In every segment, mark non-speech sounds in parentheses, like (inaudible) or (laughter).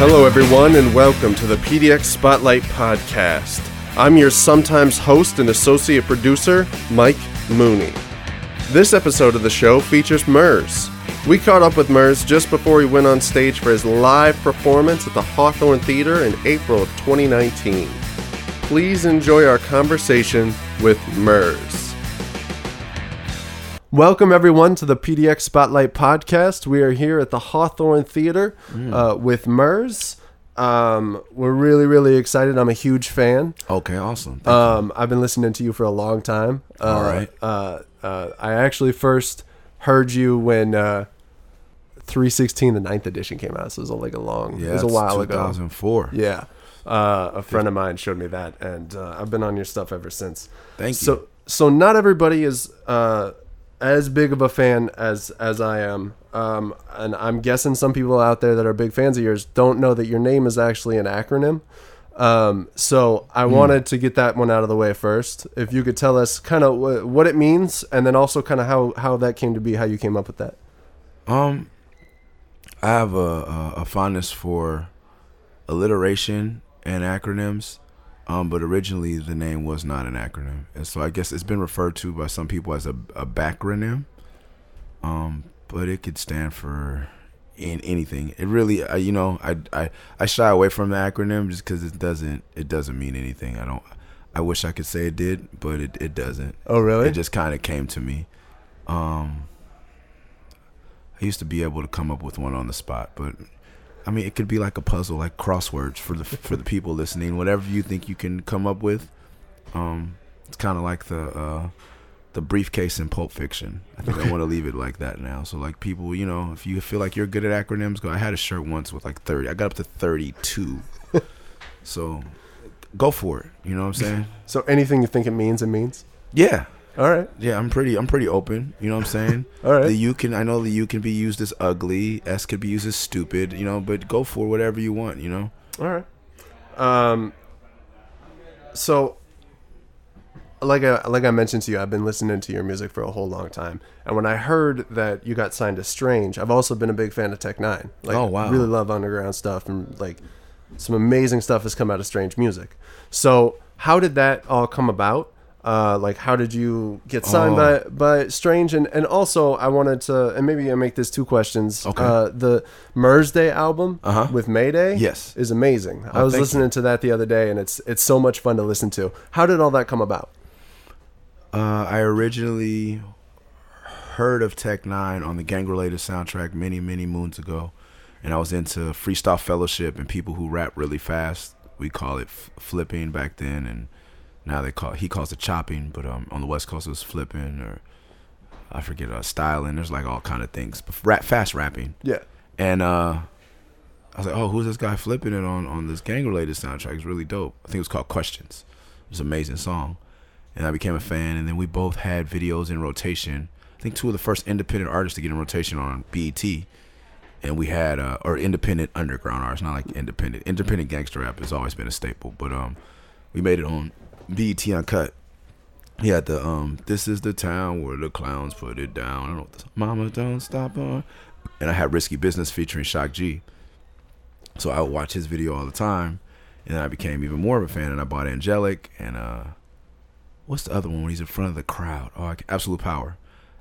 Hello, everyone, and welcome to the PDX Spotlight Podcast. I'm your sometimes host and associate producer, Mike Mooney. This episode of the show features Murs. We caught up with Murs just before he went on stage for his live performance at the Hawthorne Theater in April of 2019. Please enjoy our conversation with Murs. Welcome, everyone, to the PDX Spotlight Podcast. We are here at the Hawthorne Theater uh, with Murs. Um, we're really, really excited. I'm a huge fan. Okay, awesome. Um, I've been listening to you for a long time. Uh, All right. Uh, uh, I actually first heard you when uh, 316, the ninth edition, came out. So it was like a long, yeah, it was a while ago. 2004. Yeah. Uh, a friend of mine showed me that, and uh, I've been on your stuff ever since. Thank you. So, so not everybody is uh, as big of a fan as as I am, um, and I'm guessing some people out there that are big fans of yours don't know that your name is actually an acronym. Um, so I Hmm. wanted to get that one out of the way first. If you could tell us kind of wh- what it means, and then also kind of how how that came to be, how you came up with that. Um, I have a, a, a fondness for alliteration and acronyms. Um, but originally the name was not an acronym, and so I guess it's been referred to by some people as a, a backronym. Um, but it could stand for in anything. It really, I, you know, I, I I shy away from the acronym just because it doesn't it doesn't mean anything. I don't. I wish I could say it did, but it, it doesn't. Oh, really? It just kind of came to me. Um, I used to be able to come up with one on the spot, but I mean, it could be like a puzzle, like crosswords for the for the people listening. Whatever you think you can come up with, um, it's kind of like the uh, the briefcase in Pulp Fiction. I think I want to leave it like that now. So like people, you know, if you feel like you're good at acronyms, go. I had a shirt once with like thirty. I got up to thirty two. (laughs) so go for it. You know what I'm saying? so anything you think it means, it means. Yeah. All right. Yeah, I'm pretty. I'm pretty open. You know what I'm saying? (laughs) All right. The U can. I know the U can be used as ugly. S could be used as stupid. You know, but go for whatever you want. You know. All right. Um. So, like I like I mentioned to you, I've been listening to your music for a whole long time, and when I heard that you got signed to Strange, I've also been a big fan of Tech Nine. Like, Oh, wow. Really love underground stuff, and like some amazing stuff has come out of Strange music. So, how did that all come about? Uh, like, how did you get signed Oh. by by Strange? And and also, I wanted to, and maybe I make this two questions. Okay. Uh, the Mursday album Uh-huh. with Mayday, Yes. is amazing. I Oh, was thank listening to that the other day, and it's it's so much fun to listen to. How did all that come about? Uh, I originally heard of Tech Nine on the Gang Related soundtrack many, many moons ago, and I was into freestyle fellowship and people who rap really fast. We call it f- flipping back then, and now they call he calls it chopping, but um, on the West Coast it was flipping or I forget uh, styling. There's like all kind of things, but rap fast rapping. Yeah, And uh, I was like, oh, who's this guy flipping it on on this gang related soundtrack? It's really dope. I think it was called Questions. It was an amazing song. And I became a fan. And then we both had videos in rotation. I think two of the first independent artists to get in rotation on BET. And we had, uh, or independent underground artists, not like independent. Independent gangster rap has always been a staple. But um, we made it on BET Uncut. He had the um, this is the town where the clowns put it down. I don't know what this, Mama don't stop on. And I had Risky Business featuring Shock G. So I would watch his video all the time, and then I became even more of a fan. And I bought Anghellic and uh, what's the other one when he's in front of the crowd? Oh, I, Absolute Power,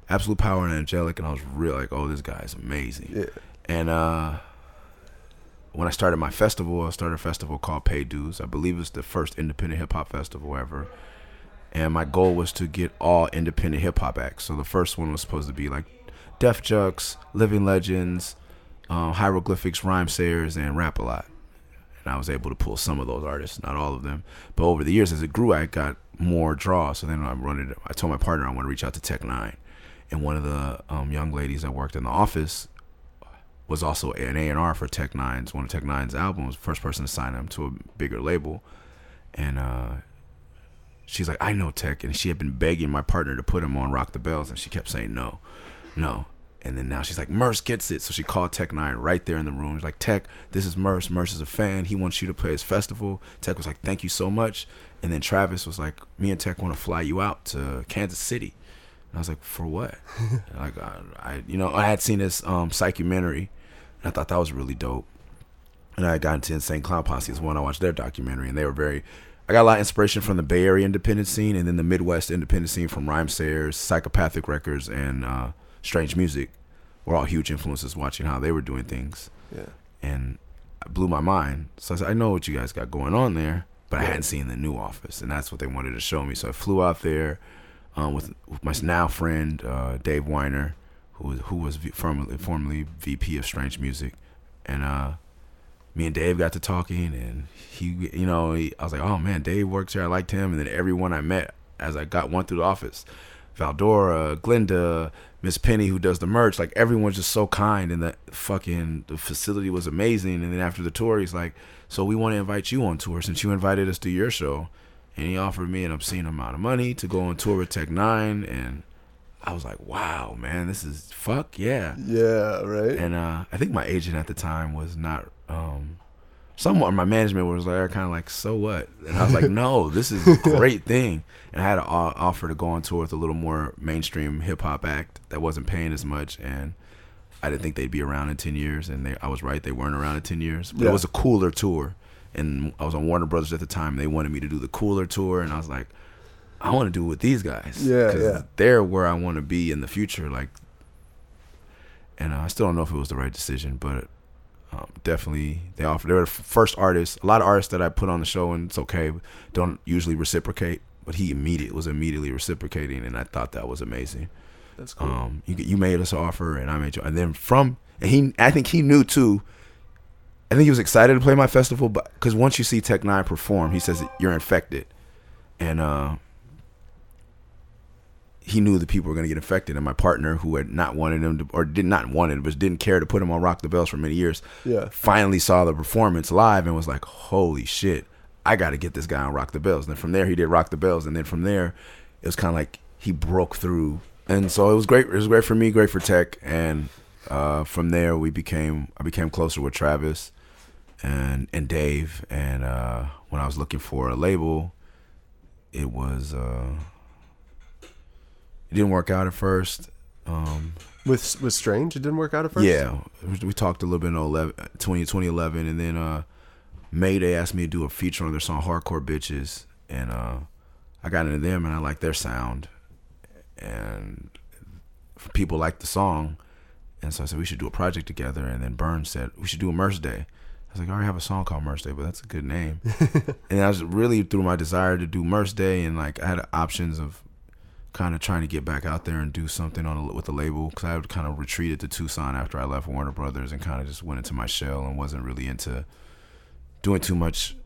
Absolute Power and Anghellic, and I was real like, oh, this guy is amazing. Yeah. And uh, when I started my festival, I started a festival called Pay Dues. I believe it's the first independent hip hop festival ever. And my goal was to get all independent hip hop acts. So the first one was supposed to be like Def Jux, Living Legends, um, Hieroglyphics, Rhymesayers, and Rap a Lot. And I was able to pull some of those artists, not all of them. But over the years, as it grew, I got more draws. So then I running. I told my partner I want to reach out to Tech Nine, and one of the um, young ladies that worked in the office was also an A and R for Tech Nine's one of Tech Nine's albums. First person to sign him to a bigger label, and uh, she's like, I know Tech, and she had been begging my partner to put him on Rock the Bells, and she kept saying no, no. And then now she's like, Murs gets it. So she called Tech Nine right there in the room. She's like, Tech, this is Murs. Murs is a fan. He wants you to play his festival. Tech was like, thank you so much. And then Travis was like, me and Tech want to fly you out to Kansas City. And I was like, for what? (laughs) Like, I, I, you know, I had seen this um, psychomentary, and I thought that was really dope. and I got into Insane Clown Posse as one. I watched their documentary, and they were very. I got a lot of inspiration from the Bay Area independent scene, and then the Midwest independent scene from Rhymesayers, Psychopathic Records, and uh, Strange Music. Were all huge influences watching how they were doing things, Yeah. and it blew my mind. So I said, I know what you guys got going on there, but I hadn't seen the new office, and that's what they wanted to show me. So I flew out there um, with, with my now friend uh, Dave Weiner, who was who was formerly, formerly VP of Strange Music, and uh, me and Dave got to talking, and he, you know, he, I was like, oh man, Dave works here. I liked him, and then everyone I met as I got one through the office, Valdora, Glenda, Miss Penny, who does the merch, like everyone's just so kind, and the fucking the facility was amazing. And then after the tour, he's like, so we want to invite you on tour since you invited us to your show, and he offered me an obscene amount of money to go on tour with Tech Nine, and I was like, wow, man, this is fuck yeah. Yeah, right? And uh, I think my agent at the time was not. Um, someone, my management was like, kind of like, so what? And I was like, no, this is a (laughs) great thing. And I had an offer to go on tour with a little more mainstream hip hop act that wasn't paying as much, and I didn't think they'd be around in ten years. And they, I was right, they weren't around in ten years. But Yeah. it was a cooler tour, and I was on Warner Brothers at the time. And they wanted me to do the cooler tour, and I was like, I want to do it with these guys. Yeah, yeah. They're where I want to be in the future, like and I still don't know if it was the right decision, but um, definitely they offered. They were the first artists. A lot of artists that I put on the show, and it's okay, don't usually reciprocate. But he immediate was immediately reciprocating, and I thought that was amazing. That's cool. Um, you you made us an offer, and I made you, and then from and he, I think he knew too. I think he was excited to play my festival, but because once you see Tech Nine perform, he says you're infected, and uh, he knew the people were going to get infected. And my partner, who had not wanted him to, or did not want it, but didn't care to put him on Rock the Bells for many years, yeah. finally saw the performance live and was like, "Holy shit, I got to get this guy on Rock the Bells." And then from there, he did Rock the Bells, and then from there, it was kind of like he broke through, and so it was great. It was great for me, great for Tech, and uh, from there we became I became closer with Travis and and Dave, and uh, when I was looking for a label, it was uh, it didn't work out at first. Um, With with Strange, it didn't work out at first. yeah, we- talked a little bit in 11, 20, 2011, and then uh, Mayday asked me to do a feature on their song "Hardcore Bitches," and uh, I got into them, and I liked their sound, and people liked the song, and so I said we should do a project together. And then Bernz said we should do a Mursday. I was like, I already have a song called Mursday, but that's a good name. (laughs) and I was really through my desire to do Mursday, and like I had options of kind of trying to get back out there and do something on a, with the label because I had kind of retreated to Tucson after I left Warner Brothers and kind of just went into my shell and wasn't really into doing too much.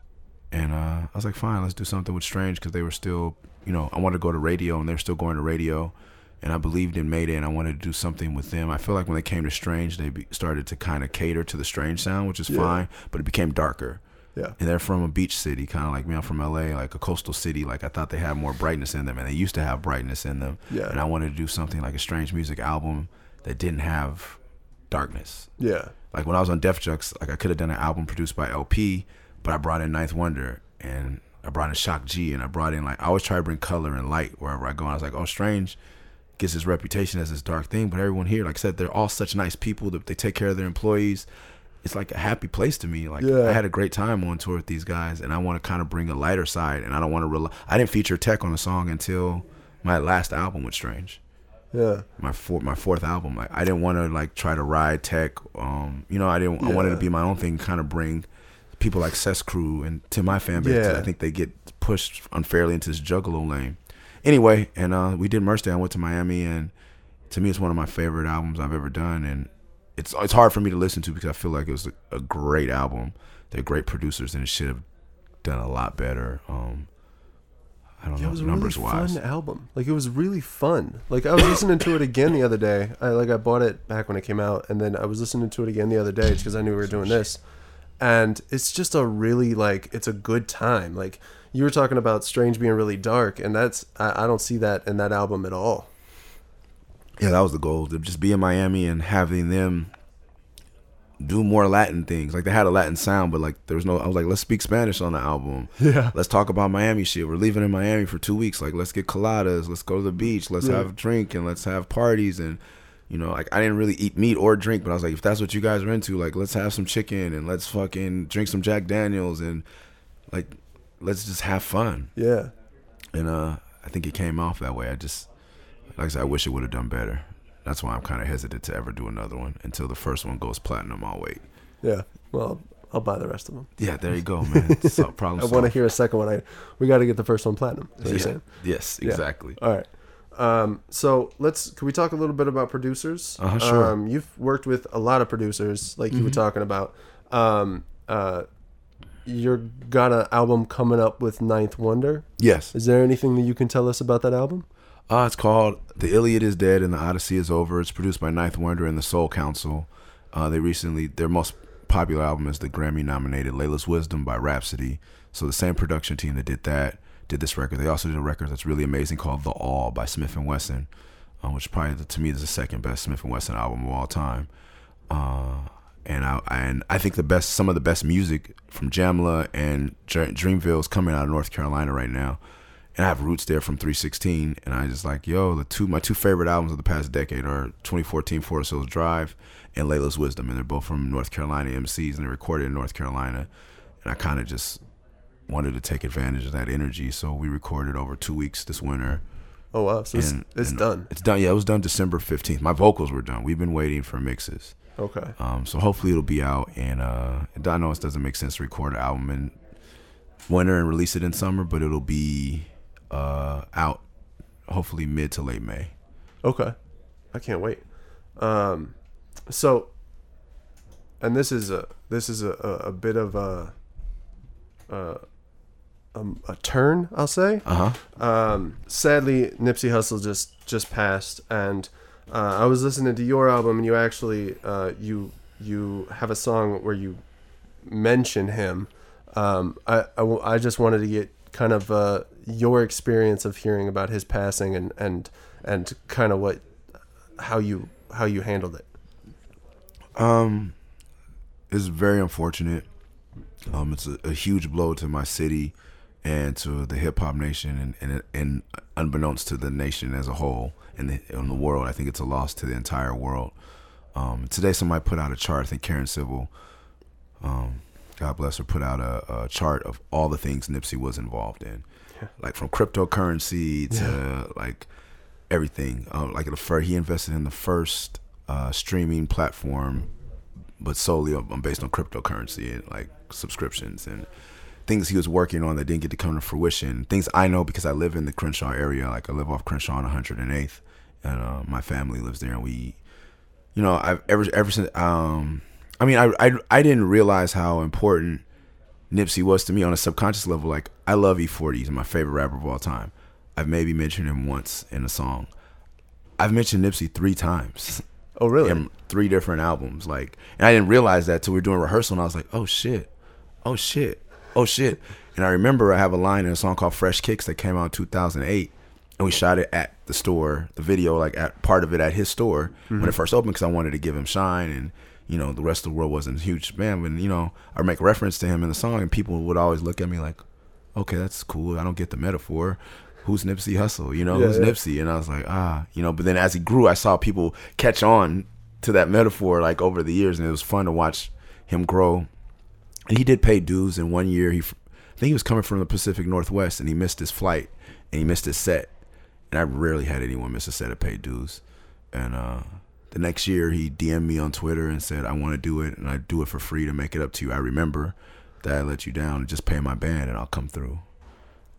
And uh, I was like, fine, let's do something with Strange because they were still, you know, I wanted to go to radio and they're still going to radio. And I believed in Mayday and I wanted to do something with them. I feel like when they came to Strange, they be, started to kind of cater to the Strange sound, which is Yeah. fine, but it became darker Yeah. and they're from a beach city, kind of like me. I'm from LA, like a coastal city. Like I thought they had more brightness in them, and they used to have brightness in them. Yeah. And I wanted to do something like a strange music album that didn't have darkness. Yeah. Like when I was on Def Jux, like I could have done an album produced by LP, but I brought in Ninth Wonder and I brought in Shock G, and I brought in like I always try to bring color and light wherever I go. And I was like, oh, Strange gets his reputation as this dark thing, but everyone here, like I said, they're all such nice people. That they take care of their employees. It's like a happy place to me. Like Yeah. I had a great time on tour with these guys, and I want to kind of bring a lighter side. And I don't want to rely. I didn't feature Tech on the song until my last album with Strange Yeah. my fourth my fourth album. Like I didn't want to like try to ride tech. Um, you know, I didn't. I wanted to be my own thing, kind of bring people like CES Cru and to my fan base. Yeah. I think they get pushed unfairly into this juggalo lane. Anyway, and uh, we did Mursday. I went to Miami, and to me, it's one of my favorite albums I've ever done. And it's it's hard for me to listen to because I feel like it was a, a great album. They're great producers, and it should have done a lot better. Um, I don't Yeah, it know was a numbers really wise. fun album. Like it was really fun. Like I was listening to it again the other day. I like I bought it back when it came out, and then I was listening to it again the other day because I knew we were doing this. And it's just a really like it's a good time. Like you were talking about Strange being really dark, and that's I, I don't see that in that album at all. Yeah, that was the goal to just be in Miami and having them do more Latin things. Like they had a Latin sound, but like there was no. I was like, let's speak Spanish on the album. (laughs) Yeah. Let's talk about Miami shit. We're leaving in Miami for two weeks. Like let's get coladas. Let's go to the beach. Let's Yeah. have a drink and let's have parties and You know, like I didn't really eat meat or drink, but I was like, if that's what you guys are into, like let's have some chicken and let's fucking drink some Jack Daniels and like let's just have fun. Yeah. And uh, I think it came off that way. I just, like I said, I wish it would have done better. That's why I'm kind of hesitant to ever do another one until the first one goes platinum. I'll wait. Yeah. Well, I'll buy the rest of them. Yeah, there you go, man. (laughs) so, problem I want to hear a second one. I we got to get the first one platinum. Is what you're Yeah. saying. Yes, Yeah. exactly. All right. Um, so let's can we talk a little bit about producers? Uh-huh, sure. Mm-hmm. Um, you've worked with a lot of producers, like you were talking about. Um, uh, you're got an album coming up with Ninth Wonder. Yes. Is there anything that you can tell us about that album? Uh, it's called The Iliad is Dead and the Odyssey is Over. It's produced by Ninth Wonder and the Soul Council. Uh, they recently, their most popular album is the Grammy nominated Laila's Wisdom by Rapsody. So the same production team that did that did this record. They also did a record that's really amazing called The All by Smif-N-Wessun, uh, which probably to me is the second best Smif-N-Wessun album of all time. Uh, and I and I think the best, some of the best music from Jamla and Dreamville is coming out of North Carolina right now and I have roots there from 316. And I just like, yo, the two my two favorite albums of the past decade are 2014 Forest Hills Drive and Laila's Wisdom, and they're both from North Carolina MCs, and they're recorded in North Carolina. And I kind of just wanted to take advantage of that energy, so we recorded over two weeks this winter. Oh wow, so it's, it's and done. It's done. Yeah, it was done December 15th. My vocals were done. We've been waiting for mixes. Okay. Um, so hopefully it'll be out. And uh, I know it doesn't make sense to record an album in winter and release it in summer, but it'll be uh, out hopefully mid to late May. Okay. I can't wait. Um, so, and this is a this is a, a, bit of a, a um, a turn, I'll say. Uh huh. Um, sadly, Nipsey Hussle just just passed, and uh, I was listening to your album, and you actually uh, you you have a song where you mention him. Um, I, I I just wanted to get kind of uh, your experience of hearing about his passing, and and and kind of what how you how you handled it. Um, it's very unfortunate. Um, it's a, a huge blow to my city and to the hip hop nation, and, and and unbeknownst to the nation as a whole and the, in the world, I think it's a loss to the entire world. Um, today, somebody put out a chart. I think Karen Civil, um, God bless her, put out a, a chart of all the things Nipsey was involved in, like from cryptocurrency to like everything. Um, like the first, he invested in the first uh, streaming platform, but solely on, based on cryptocurrency and like subscriptions and things he was working on that didn't get to come to fruition. Things I know because I live in the Crenshaw area. Like I live off Crenshaw on 108th, and uh, my family lives there, and we, you know, I've ever ever since. Um, I mean, I, I I didn't realize how important Nipsey was to me on a subconscious level. Like I love E40. He's my favorite rapper of all time. I've maybe mentioned him once in a song. I've mentioned Nipsey three times (laughs) Oh, really? in three different albums. Like, and I didn't realize that till we were doing rehearsal, and I was like, oh shit, oh shit, oh shit. And I remember I have a line in a song called Fresh Kicks that came out in 2008, and we shot it at the store, the video, like at part of it at his store when mm-hmm. it first opened, because I wanted to give him shine, and you know the rest of the world wasn't a huge fan. But you know, I make reference to him in the song, and people would always look at me like, okay, that's cool. I don't get the metaphor. Who's Nipsey Hussle? You know, Yeah, who's yeah. Nipsey? And I was like, ah, you know. But then as he grew, I saw people catch on to that metaphor like over the years, and it was fun to watch him grow. And he did pay dues. In one year, he, I think he was coming from the Pacific Northwest, and he missed his flight, and he missed his set. And I rarely had anyone miss a set of paid dues. And uh, the next year, he DM'd me on Twitter and said, "I want to do it, and I do it for free to make it up to you. I remember that I let you down. and Just pay my band, and I'll come through."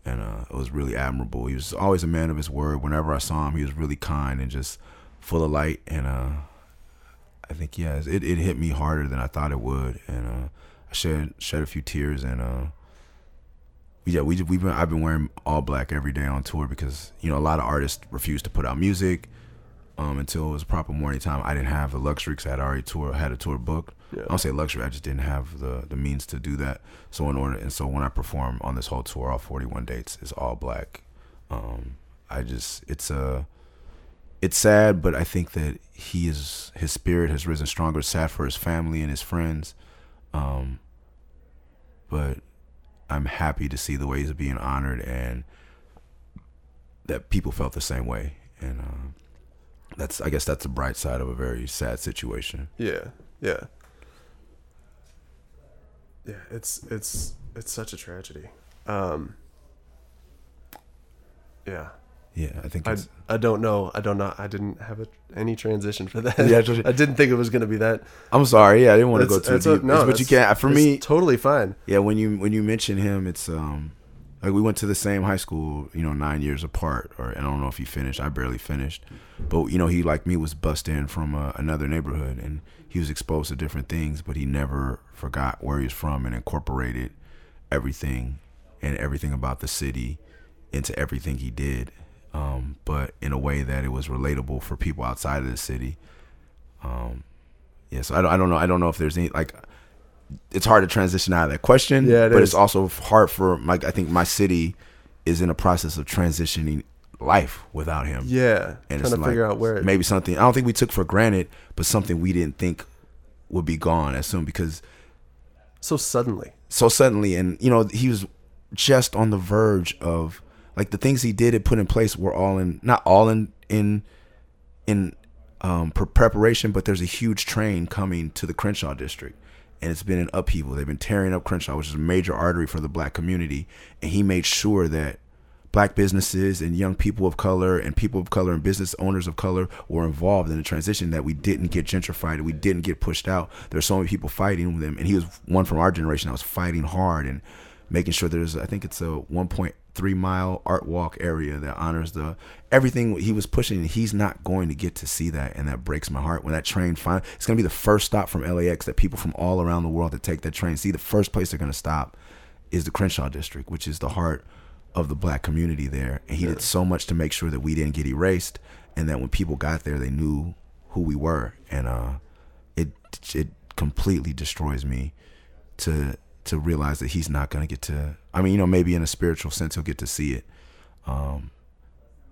and uh, it was really admirable. He was always a man of his word. Whenever I saw him, he was really kind and just full of light. And uh, I think yeah, it, it hit me harder than I thought it would, and uh, I shed shed a few tears. And uh, yeah, we we've been I've been wearing all black every day on tour because you know a lot of artists refuse to put out music. Um, until it was proper morning time, I didn't have the luxury because I had already tour had a tour booked. Yeah. I don't say luxury, I just didn't have the the means to do that. So in order, and so when I perform on this whole tour, all 41 dates is all black. Um, I just it's a it's sad, but I think that he is his spirit has risen stronger. Sad for his family and his friends, um, but I'm happy to see the way he's being honored and that people felt the same way. And uh, that's I guess that's the bright side of a very sad situation. Yeah, yeah, yeah. It's it's it's such a tragedy. Um, yeah, Yeah, I think I I don't know. I don't know. I didn't have a, any transition for that. Yeah, (laughs) I didn't think it was going to be that. I'm sorry. Yeah, I didn't want to go too deep. a- no, but you can't. For me, totally fine. yeah. When you when you mention him, it's um like we went to the same high school, you know, nine years apart. Or I don't know if he finished. I barely finished, but you know, he like me was bust in from uh, another neighborhood, and he was exposed to different things, but he never forgot where he was from and incorporated everything and everything about the city into everything he did. Um, but in a way that it was relatable for people outside of the city. Um, yeah, so I don't, I don't know. I don't know if there's any like. It's hard to transition out of that question. Yeah, it but is. it's also hard for like I think my city is in a process of transitioning life without him. Yeah, and trying it's to like figure out where. It, maybe something I don't think we took for granted, but something we didn't think would be gone as soon because so suddenly. so suddenly and you know he was just on the verge of like the things he did and put in place were all in not all in in in um pre- preparation but there's a huge train coming to the Crenshaw district and it's been an upheaval they've been tearing up Crenshaw which is a major artery for the black community and he made sure that black businesses and young people of color and people of color and business owners of color were involved in the transition that we didn't get gentrified we didn't get pushed out. There's so many people fighting with him and he was one from our generation that was fighting hard and making sure there's I think it's a 1.3 mile art walk area that honors the everything he was pushing he's not going to get to see that and that breaks my heart. When that train finally it's going to be the first stop from LAX that people from all around the world that take that train see. The first place they're going to stop is the Crenshaw district which is the heart of the black community there. And he did so much to make sure that we didn't get erased and that when people got there they knew who we were. And uh it it completely destroys me to to realize that he's not going to get to I mean you know maybe in a spiritual sense he'll get to see it um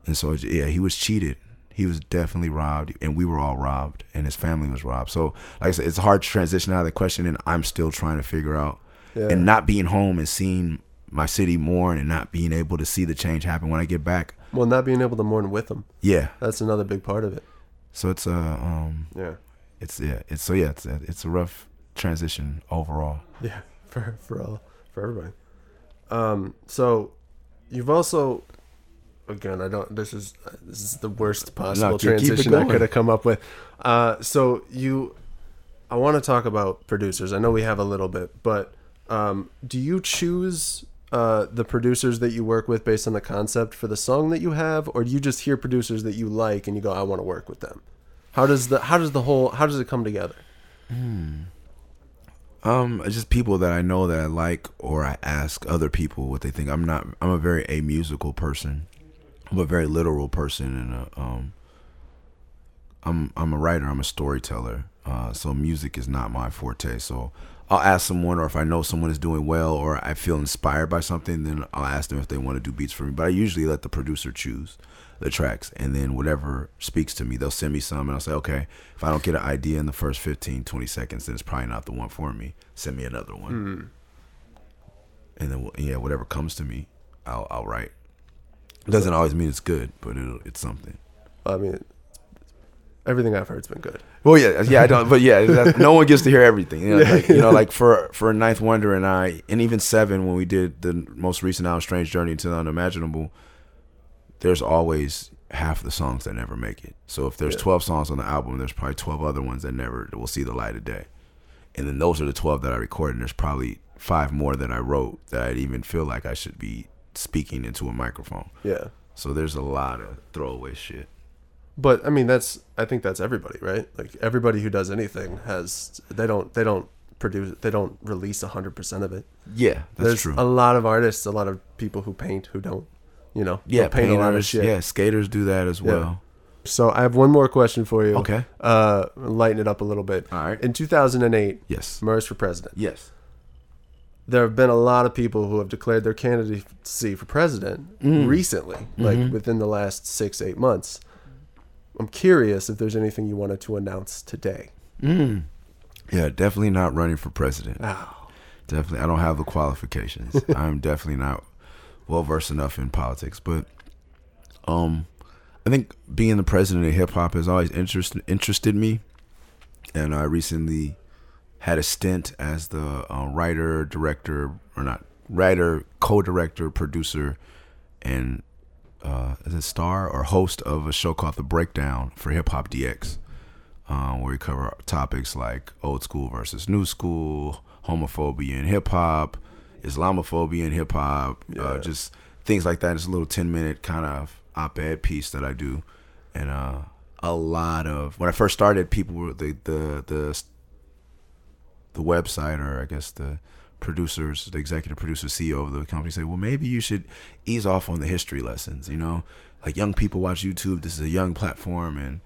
and so yeah he was cheated he was definitely robbed and we were all robbed and his family was robbed so like I said it's hard to transition out of the question and I'm still trying to figure out Yeah. and not being home and seeing my city mourn and not being able to see the change happen when I get back Well, not being able to mourn with them. yeah That's another big part of it. so it's a um Yeah. it's yeah it's so yeah it's a, it's a rough transition overall Yeah, (laughs) for for all for everybody. Um, so you've also, again, I don't. This is this is the worst possible keep transition I could have come up with. Uh, so you, I want to talk about producers. I know we have a little bit, but um, do you choose? Uh, the producers that you work with based on the concept for the song that you have, or do you just hear producers that you like and you go, "I want to work with them"? How does the how does the whole how does it come together? Um, just people that I know that I like, or I ask other people what they think. I'm not. I'm a very amusical person. I'm a very literal person, and a, um, I'm I'm a writer. I'm a storyteller. Uh, so music is not my forte. So I'll ask someone, or if I know someone is doing well, or I feel inspired by something, then I'll ask them if they want to do beats for me. But I usually let the producer choose the tracks, and then whatever speaks to me, they'll send me some, and I'll say, okay, if I don't get an idea in the first 15, 20 seconds, then it's probably not the one for me. Send me another one, hmm. and then yeah, whatever comes to me, I'll I'll write. It doesn't always mean it's good, but it'll, it's something. I mean, everything I've heard's been good. Well, yeah, yeah, I don't, but yeah, that, (laughs) no one gets to hear everything. You know, like, you know, like (laughs) for for Ninth Wonder and I, and even Seven, when we did the most recent album, Strange Journey into the Unimaginable, there's always half the songs that never make it. So if there's Yeah. 12 songs on the album, there's probably 12 other ones that never will see the light of day. And then those are the 12 that I recorded. And there's probably five more that I wrote that I even feel like I should be speaking into a microphone. Yeah. So there's a lot of throwaway shit. But I mean, that's I think that's everybody, right? Like everybody who does anything has they don't they don't produce they don't release hundred percent of it. Yeah, that's There's true. a lot of artists, a lot of people who paint who don't, you know, yeah, paint a lot of shit. Yeah, skaters do that as well. So I have one more question for you. Okay. Uh, lighten it up a little bit. All right. In 2008, Yes. Murs for president. Yes. There have been a lot of people who have declared their candidacy for president Mm. recently, like Mm-hmm. within the last six eight months. I'm curious if there's anything you wanted to announce today. Mm. Yeah, definitely not running for president. Oh. Definitely, I don't have the qualifications. (laughs) I'm definitely not well versed enough in politics. But, um, I think being the president of hip hop has always interest, interested me, and I recently had a stint as the uh, writer, director, or not writer, co-director, producer, and uh, is it star or host of a show called The Breakdown for Hip Hop DX, um, where we cover topics like old school versus new school, homophobia in hip hop, Islamophobia in hip hop, uh, just things like that. It's a little ten minute kind of op-ed piece that I do, and uh, a lot of when I first started, people were the the the the website or I guess the producers, the executive producer, CEO of the company say, well, maybe you should ease off on the history lessons. You know, like young people watch YouTube. This is a young platform, and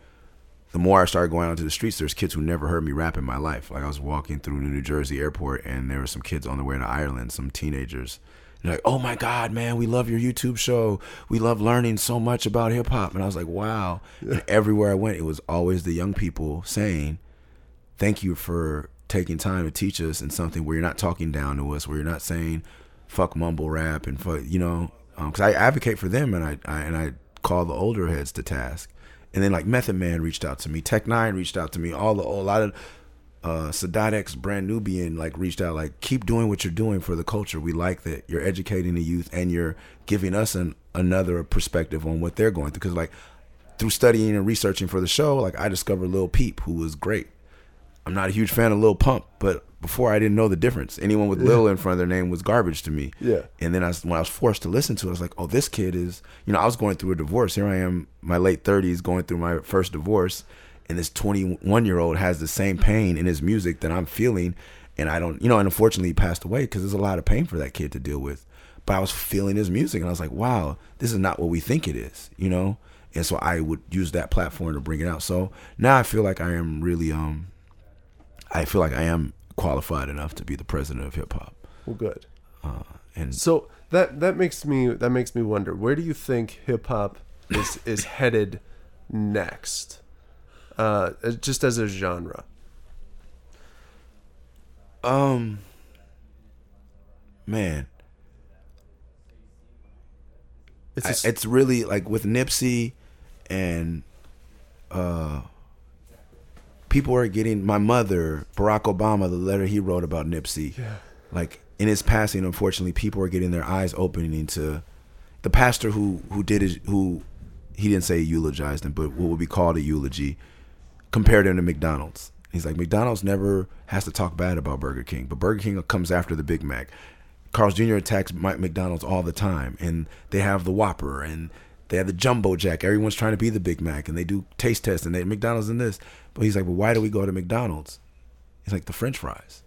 the more I started going out to the streets, there's kids who never heard me rap in my life. Like I was walking through the New Jersey airport, and there were some kids on their way to Ireland, some teenagers. And they're like, oh my God, man, we love your YouTube show. We love learning so much about hip hop. And I was like, wow. And everywhere I went, it was always the young people saying, thank you for taking time to teach us in something where you're not talking down to us, where you're not saying fuck mumble rap and fuck, you know, um, because I advocate for them and I, I and I call the older heads to task. And then like Method Man reached out to me, Tech Nine reached out to me, all the a lot of uh Sadat X brand Nubian like reached out like keep doing what you're doing for the culture. We like that you're educating the youth and you're giving us an another perspective on what they're going through. Because like through studying and researching for the show, like I discovered Lil Peep, who was great. I'm not a huge fan of Lil Pump, but before I didn't know the difference. Anyone with Lil in front of their name was garbage to me. Yeah. And then I was, when I was forced to listen to it, I was like, oh, this kid is, you know, I was going through a divorce. Here I am, my late 30s, going through my first divorce, and this 21 year old has the same pain in his music that I'm feeling, and I don't, you know, and unfortunately he passed away because there's a lot of pain for that kid to deal with. But I was feeling his music, and I was like, wow, this is not what we think it is, you know. And so I would use that platform to bring it out. So now I feel like I am really, um, I feel like I am qualified enough to be the president of hip hop. Well, good. Uh, and So that that makes me that makes me wonder where do you think hip hop is (laughs) is headed next? Uh, just as a genre. um, man, It's I- a s- it's really like with Nipsey and uh people are getting my mother Barack Obama the letter he wrote about Nipsey like in his passing unfortunately people are getting their eyes opening to the pastor who who did his who he didn't say he eulogized him but what would be called a eulogy compared him to McDonald's he's like McDonald's never has to talk bad about Burger King but Burger King comes after the Big Mac Carl's Jr. attacks Mike McDonald's all the time, and they have the Whopper and they have the Jumbo Jack. Everyone's trying to be the Big Mac, and they do taste tests, and they McDonald's and this. But he's like, well, why do we go to McDonald's? He's like the French fries.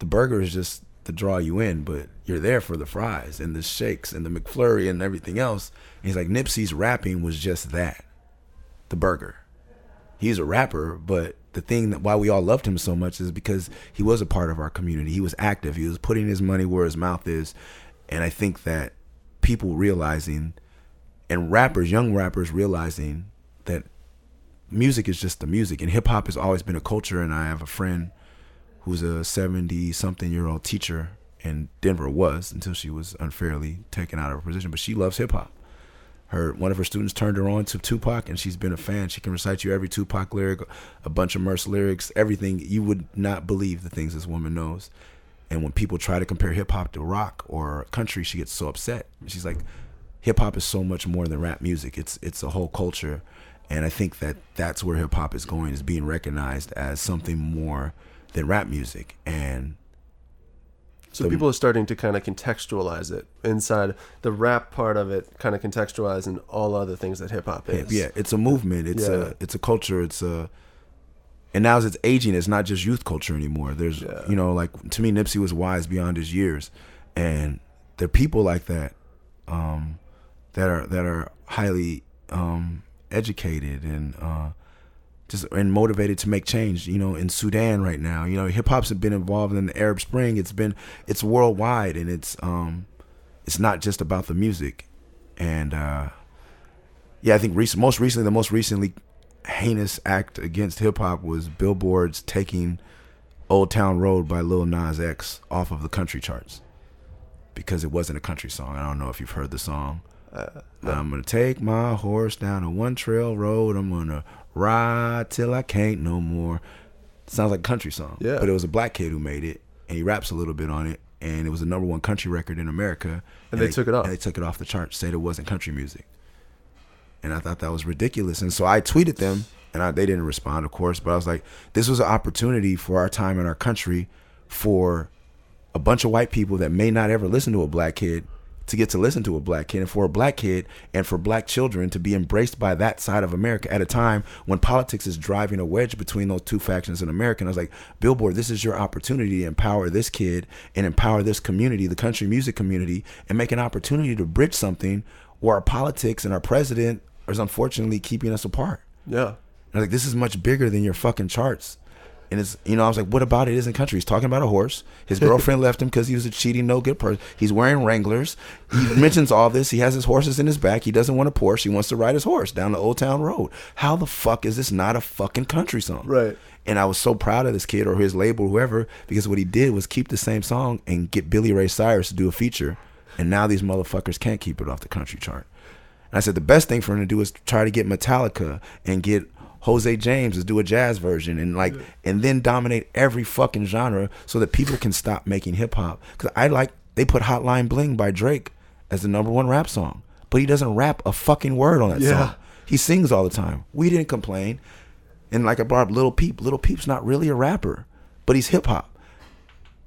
The burger is just to draw you in, but you're there for the fries and the shakes and the McFlurry and everything else. And he's like, Nipsey's rapping was just that, the burger he's a rapper, but the thing that why we all loved him so much is because he was a part of our community. He was active. He was putting his money where his mouth is, and I think that people realizing and rappers, young rappers realizing that music is just the music, and hip hop has always been a culture. And I have a friend who's a seventy something year old teacher in Denver was until she was unfairly taken out of her position, but she loves hip hop her one of her students turned her on to Tupac and she's been a fan. She can recite you every Tupac lyric, a bunch of Murs lyrics, everything. You would not believe the things this woman knows. And when people try to compare hip hop to rock or country, she gets so upset. She's like, hip hop is so much more than rap music. It's it's a whole culture, and I think that that's where hip hop is going is being recognized as something more than rap music. And so the- people are starting to kind of contextualize it inside the rap part of it, kind of contextualizing all other things that hip hop is. Yeah, it's a movement. It's Yeah. a it's a culture. It's a and now as it's aging, it's not just youth culture anymore. There's Yeah. you know, like to me, Nipsey was wise beyond his years, and there are people like that, um, that are that are highly um educated and uh just and motivated to make change. You know, in Sudan right now, you know, hip hop's been involved in the Arab Spring. It's been it's worldwide, and it's um it's not just about the music, and uh yeah, I think recent, most recently, the most recently heinous act against hip hop was Billboard's taking "Old Town Road" by Lil Nas X off of the country charts because it wasn't a country song. I don't know if you've heard the song, Uh, I'm gonna take my horse down a one trail road. I'm gonna ride till I can't no more. sounds like a country song. Yeah. But it was a black kid who made it, and he raps a little bit on it, and it was a number one country record in America. And they took it off. And they took it off the charts, said it wasn't country music. And I thought that was ridiculous. And so I tweeted them, and I, they didn't respond, of course. But I was like, this was an opportunity for our time in our country for a bunch of white people that may not ever listen to a black kid to get to listen to a black kid and for a black kid and for black children to be embraced by that side of America at a time when politics is driving a wedge between those two factions in America. And I was like, Billboard, this is your opportunity to empower this kid and empower this community, the country music community, and make an opportunity to bridge something where our politics and our president is unfortunately keeping us apart. Yeah. And I was like, this is much bigger than your fucking charts. And it's, you know, I was like, what about it isn't country? He's talking about a horse. His girlfriend (laughs) left him because he was a cheating, no good person. He's wearing Wranglers. He (laughs) mentions all this. He has his horses in his back. He doesn't want a Porsche. He wants to ride his horse down the Old Town Road. How the fuck is this not a fucking country song? Right. And I was so proud of this kid or his label, whoever, because what he did was keep the same song and get Billy Ray Cyrus to do a feature. And now these motherfuckers can't keep it off the country chart. And I said the best thing for him to do is try to get Metallica and get Jose James to do a jazz version and like and then dominate every fucking genre so that people can stop making hip hop. Cause I like they put Hotline Bling by Drake as the number one rap song, but he doesn't rap a fucking word on that Yeah. song. He sings all the time. We didn't complain. And like I brought up Little Peep. Little Peep's not really a rapper, but he's hip hop.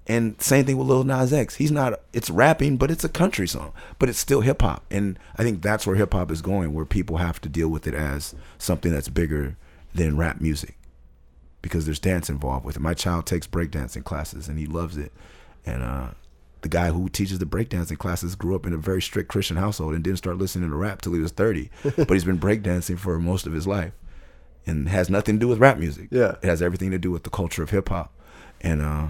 And same thing with Lil Nas X. He's not. It's rapping, but it's a country song, but it's still hip hop. And I think that's where hip hop is going, where people have to deal with it as something that's bigger than rap music, because there's dance involved with it. My child takes breakdancing classes, and he loves it. And uh, the guy who teaches the breakdancing classes grew up in a very strict Christian household and didn't start listening to rap till he was 30, (laughs) but he's been breakdancing for most of his life, and has nothing to do with rap music. Yeah. it has everything to do with the culture of hip hop, and. uh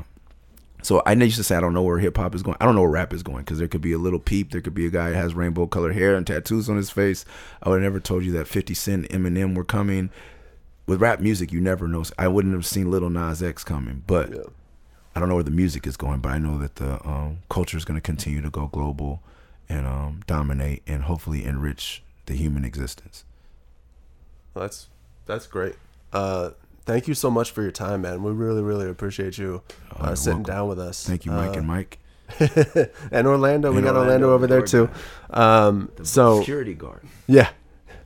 so I used to say I don't know where hip hop is going. I don't know where rap is going because there could be a little peep. There could be a guy that has rainbow colored hair and tattoos on his face. I would have never told you that 50 Cent, Eminem were coming. With rap music, you never know. I wouldn't have seen Little Nas X coming, but Yeah. I don't know where the music is going. But I know that the um, culture is going to continue to go global and um, dominate and hopefully enrich the human existence. Well, that's that's great. Uh, thank you so much for your time, man. We really, really appreciate you Oh, uh, sitting welcome. down with us. Thank you, Mike Uh, and Mike. (laughs) and Orlando. we got Orlando, Orlando, over there too. Um, so security guard. yeah,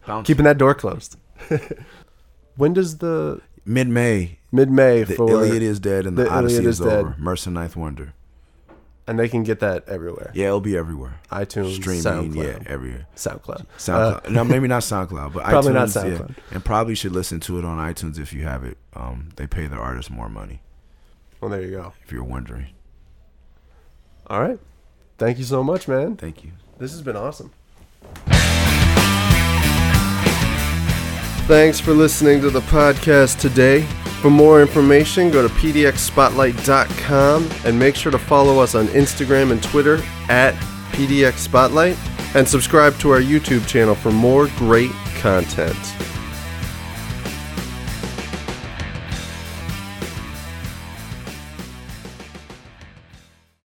Bouncer. keeping that door closed. (laughs) when does the Mid May, mid May the for Iliad is dead and the, the Odyssey Iliad is, is over. Mercer Ninth Wonder. And they can get that everywhere. Yeah, it'll be everywhere. iTunes, Streaming, SoundCloud, yeah, everywhere. SoundCloud. SoundCloud. no, maybe not SoundCloud, but (laughs) Probably not iTunes, yeah. SoundCloud. and probably should listen to it on iTunes if you have it. Um, they pay the artists more money. Well, there you go. If you're wondering, All right. Thank you so much, man. thank you. This has been awesome. Thanks for listening to the podcast today. For more information, go to pdxspotlight.com and make sure to follow us on Instagram and Twitter at PDX Spotlight and subscribe to our YouTube channel for more great content.